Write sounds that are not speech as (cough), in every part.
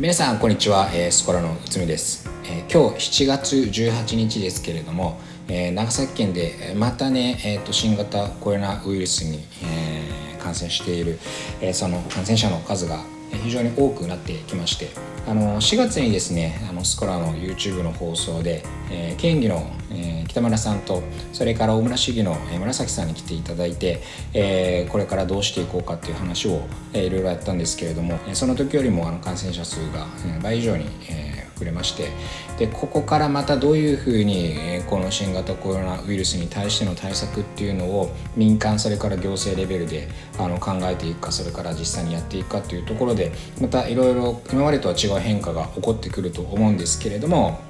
皆さんこんにちは、えー、スコラの内海です、えー、今日7月18日ですけれども、えー、長崎県でまたね、えーと、新型コロナウイルスに、えー、感染している、えー、その感染者の数が非常に多くなってきましてあの4月にですねあのスコラの YouTube の放送で、えー、県議の、えー、北村さんとそれから大村市議の、えー、紫さんに来ていただいて、えー、これからどうしていこうかっていう話を、えー、いろいろやったんですけれどもその時よりもあの感染者数が、えー、倍以上に、えーくれまして。でここからまたどういうふうにこの新型コロナウイルスに対しての対策っていうのを民間それから行政レベルであの考えていくかそれから実際にやっていくかというところでまたいろいろ今までとは違う変化が起こってくると思うんですけれども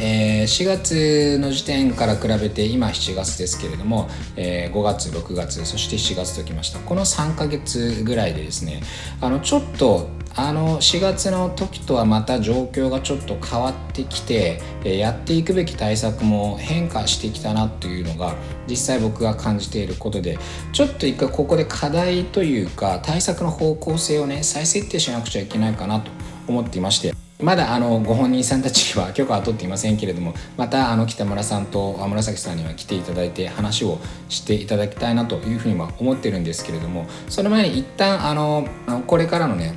えー、4月の時点から比べて今7月ですけれども、えー、5月6月そして7月ときました。この3ヶ月ぐらいでですねあのちょっとあの4月の時とはまた状況がちょっと変わってきてやっていくべき対策も変化してきたなというのが実際僕が感じていることでちょっと一回ここで課題というか対策の方向性をね再設定しなくちゃいけないかなと思っていましてまだあのご本人さんたちは (laughs) 許可は取っていませんけれどもまたあの北村さんと紫さんには来ていただいて話をしていただきたいなというふうには思ってるんですけれどもその前に一旦あのこれからのね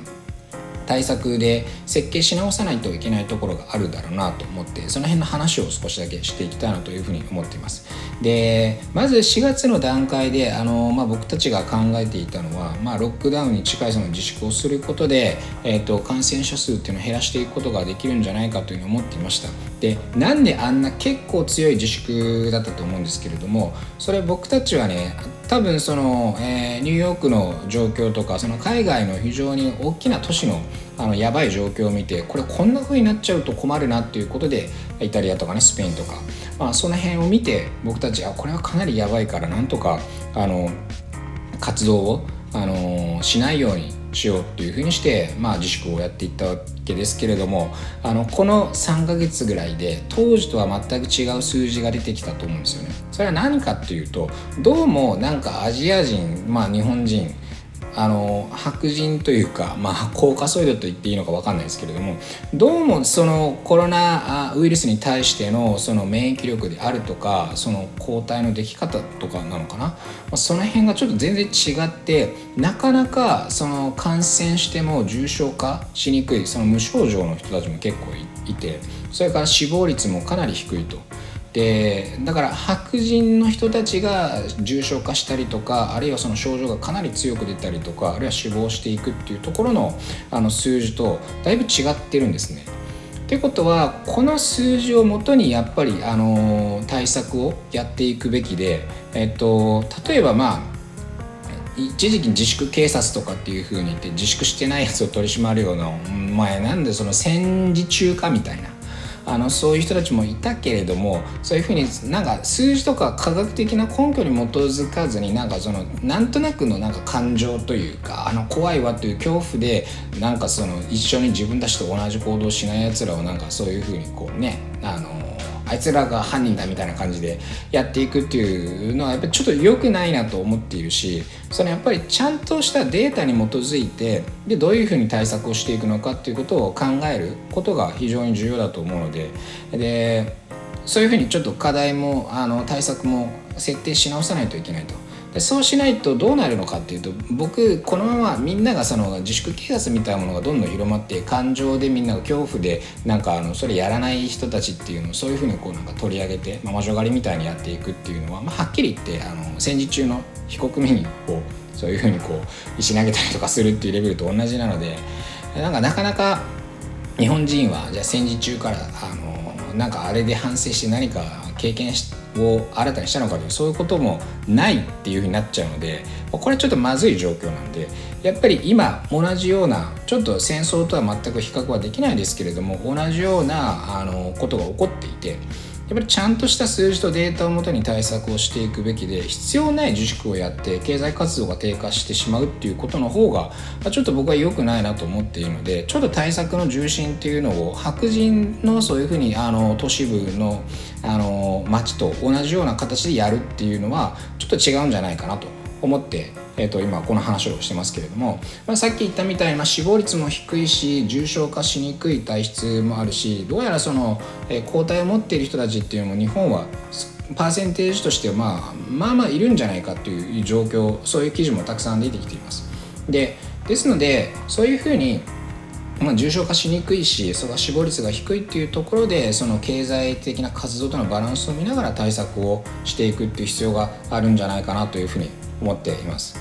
対策で設計し直さないといけないところがあるだろうなと思ってその辺の話を少しだけしていきたいなというふうに思っています。でまず4月の段階であの、まあ、僕たちが考えていたのは、まあ、ロックダウンに近いその自粛をすることで、えーと、感染者数っていうのを減らしていくことができるんじゃないかというふうに思っていました。でなんであんな結構強い自粛だったと思うんですけれどもそれ僕たちはね多分その、えー、ニューヨークの状況とかその海外の非常に大きな都市のあのやばい状況を見てこれこんな風になっちゃうと困るなっていうことでイタリアとかねスペインとか、まあ、その辺を見て僕たちあこれはかなりやばいからなんとかあの活動をあのしないようにしようっていうふうにして、まあ、自粛をやっていったわけですけれどもあのこの3ヶ月ぐらいで当時とは全く違う数字が出てきたと思うんですよね。それは何かっていうとどうもなんかアジア人、まあ、日本人あの白人というか、まあ、コーカソイドと言っていいのか分かんないですけれどもどうもそのコロナウイルスに対してのその免疫力であるとかその抗体のでき方とかなのかな、まあ、その辺がちょっと全然違ってなかなかその感染しても重症化しにくいその無症状の人たちも結構いてそれから死亡率もかなり低いと。でだから白人の人たちが重症化したりとかあるいはその症状がかなり強く出たりとかあるいは死亡していくっていうところのあの数字とだいぶ違ってるんですね。ってことはこの数字をもとにやっぱりあの対策をやっていくべきで、えっと、例えばまあ一時期自粛警察とかっていうふうに言って自粛してないやつを取り締まるような前なんでその戦時中かみたいなあのそういう人たちもいたけれどもそういうふうになんか数字とか科学的な根拠に基づかずになんかそのなんとなくのなんか感情というかあの怖いわという恐怖でなんかその一緒に自分たちと同じ行動しないやつらをなんかそういうふうにこうねあのあいつらが犯人だみたいな感じでやっていくっていうのはやっぱちょっと良くないなと思っているしそのやっぱりちゃんとしたデータに基づいてでどういうふうに対策をしていくのかっていうことを考えることが非常に重要だと思うのででそういうふうにちょっと課題もあの対策も設定し直さないといけないと。でそうしないとどうなるのかっていうと僕このままみんながその自粛警察みたいなものがどんどん広まって感情でみんなが恐怖でなんかあのそれやらない人たちっていうのをそういうふうにこうなんか取り上げて、魔女狩りみたいにやっていくっていうのは、まあ、はっきり言ってあの戦時中の被告人にこうそういうふうにこう石投げたりとかするっていうレベルと同じなのでなんかなかなか日本人はじゃあ戦時中からあのなんかあれで反省して何か経験してを新たにしたのかというそういうこともないっていうふうになっちゃうのでこれはちょっとまずい状況なんでやっぱり今同じようなちょっと戦争とは全く比較はできないですけれども同じようなあのことが起こっていてやっぱりちゃんとした数字とデータをもとに対策をしていくべきで必要ない自粛をやって経済活動が低下してしまうっていうことの方がちょっと僕は良くないなと思っているのでちょっと対策の重心っていうのを白人のそういうふうにあの都市部のあの街と同じような形でやるっていうのはちょっと違うんじゃないかなと。思って、えー、と今この話をしてますけれども、まあ、さっき言ったみたいな死亡率も低いし重症化しにくい体質もあるしどうやらその、えー、抗体を持っている人たちっていうのも日本はパーセンテージとしては、まあ、まあまあいるんじゃないかという状況そういう記事もたくさん出てきています。でですのでそういうふうにまあ、重症化しにくいしその死亡率が低いっていうところでその経済的な活動とのバランスを見ながら対策をしていくっていう必要があるんじゃないかなというふうに思っています。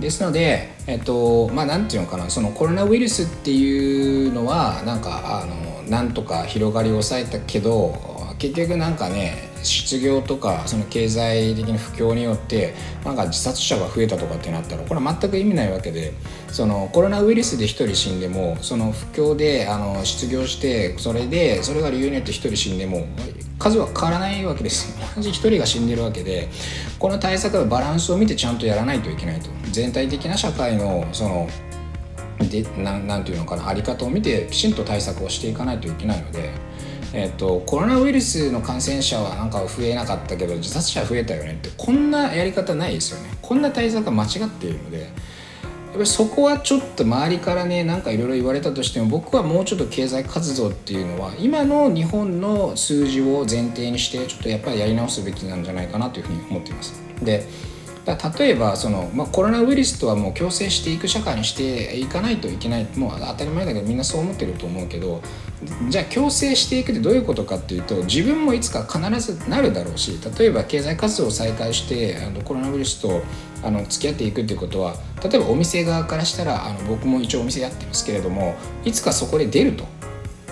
ですので、えっとまあ、なんていうのかなそのコロナウイルスっていうのはなんかあのなんとか広がりを抑えたけど結局なんかね失業とかその経済的な不況によってなんか自殺者が増えたとかってなったらこれは全く意味ないわけでそのコロナウイルスで1人死んでもその不況であの失業してそれでそれが理由によって1人死んでも数は変わらないわけです同じ1人が死んでるわけでこの対策はバランスを見てちゃんとやらないといけないと全体的な社会のそのでななんていうのかな在り方を見てきちんと対策をしていかないといけないので。えっと、コロナウイルスの感染者はなんか増えなかったけど自殺者増えたよねってこんなやり方ないですよねこんな対策が間違っているのでやっぱりそこはちょっと周りからねなんかいろいろ言われたとしても僕はもうちょっと経済活動っていうのは今の日本の数字を前提にしてちょっとやっぱりやり直すべきなんじゃないかなというふうに思っています。で例えばその、まあ、コロナウイルスとはもう共生していく社会にしていかないといけないもう当たり前だけどみんなそう思ってると思うけどじゃあ共生していくってどういうことかっていうと自分もいつか必ずなるだろうし例えば経済活動を再開してあのコロナウイルスとあの付き合っていくっていうことは例えばお店側からしたらあの僕も一応お店やってますけれどもいつかそこで出ると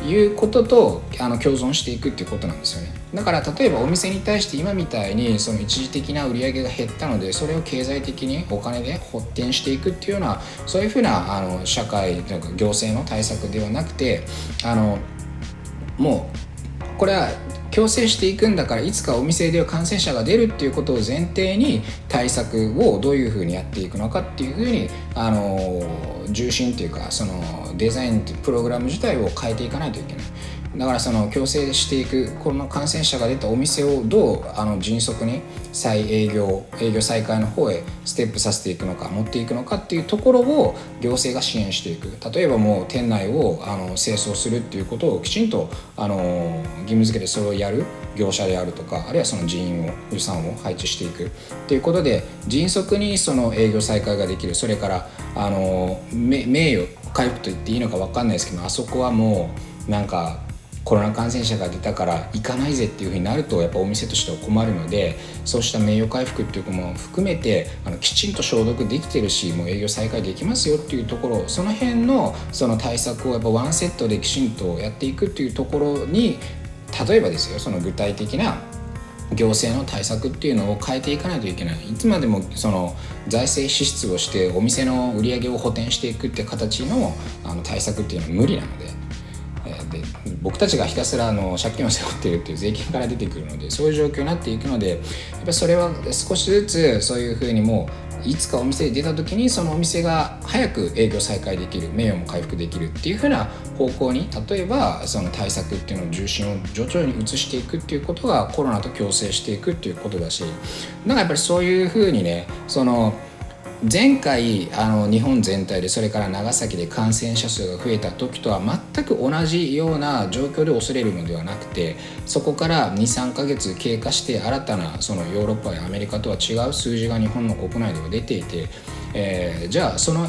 いうこととあの共存していくっていうことなんですよね。だから例えばお店に対して今みたいにその一時的な売り上げが減ったのでそれを経済的にお金で発展していくっていうようなそういうふうなあの社会というか行政の対策ではなくてあのもうこれは強制していくんだからいつかお店では感染者が出るっていうことを前提に対策をどういうふうにやっていくのかっていうふうにあの重心っていうかそのデザインプログラム自体を変えていかないといけない。だからその強制していくこの感染者が出たお店をどうあの迅速に再営業営業再開の方へステップさせていくのか持っていくのかっていうところを行政が支援していく。例えばもう店内をあの清掃するっていうことをきちんとあの義務付けてそれをやる業者であるとかあるいはその人員を予算を配置していくっていうことで迅速にその営業再開ができる。それからあの名誉回復と言っていいのか分かんないですけどあそこはもうなんかコロナ感染者が出たから行かないぜっていうふうになるとやっぱお店としては困るのでそうした名誉回復っていうのも含めてあのきちんと消毒できてるしもう営業再開できますよっていうところその辺のその対策をやっぱワンセットできちんとやっていくっていうところに例えばですよその具体的な行政の対策っていうのを変えていかないといけない。いつまでもその財政支出をしてお店の売り上げを補填していくって形のあの対策っていうのは無理なので。で僕たちがひたすらあの借金を背負ってるっていう税金から出てくるのでそういう状況になっていくのでやっぱそれは少しずつそういうふうにもういつかお店で出た時にそのお店が早く営業再開できる名誉も回復できるっていうふうな方向に例えばその対策っていうのを重心を徐々に移していくっていうことがコロナと共生していくっていうことだしなんかやっぱりそういうふうにねその前回あの日本全体でそれから長崎で感染者数が増えた時とは全く同じような状況で恐れるのではなくてそこから23ヶ月経過して新たなそのヨーロッパやアメリカとは違う数字が日本の国内では出ていてえー、じゃあその違い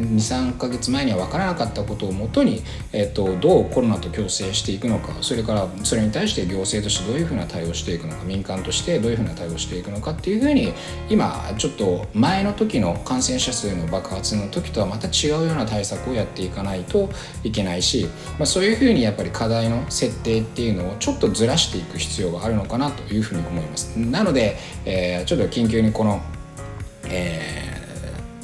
23か月前には分からなかったことをもとに、えーと、どうコロナと共生していくのかそれからそれに対して行政としてどういうふうな対応していくのか民間としてどういうふうな対応していくのかっていうふうに今ちょっと前の時の感染者数の爆発の時とはまた違うような対策をやっていかないといけないし、まあ、そういうふうにやっぱり課題の設定っていうのをちょっとずらしていく必要があるのかなというふうに思います。なので、えー、ちょっと緊急にこの、えー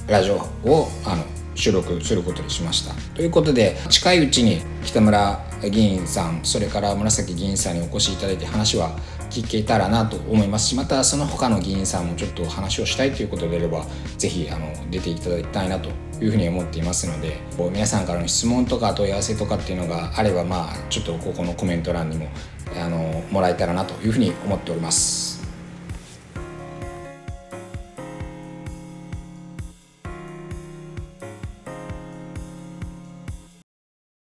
ラジオをあの収録することにしましたということで近いうちに北村議員さんそれから紫議員さんにお越しいただいて話は聞けたらなと思いますしまたその他の議員さんもちょっと話をしたいということであれば是非出ていただきたいなというふうに思っていますので皆さんからの質問とか問い合わせとかっていうのがあればまあちょっとここのコメント欄にもあのもらえたらなというふうに思っております。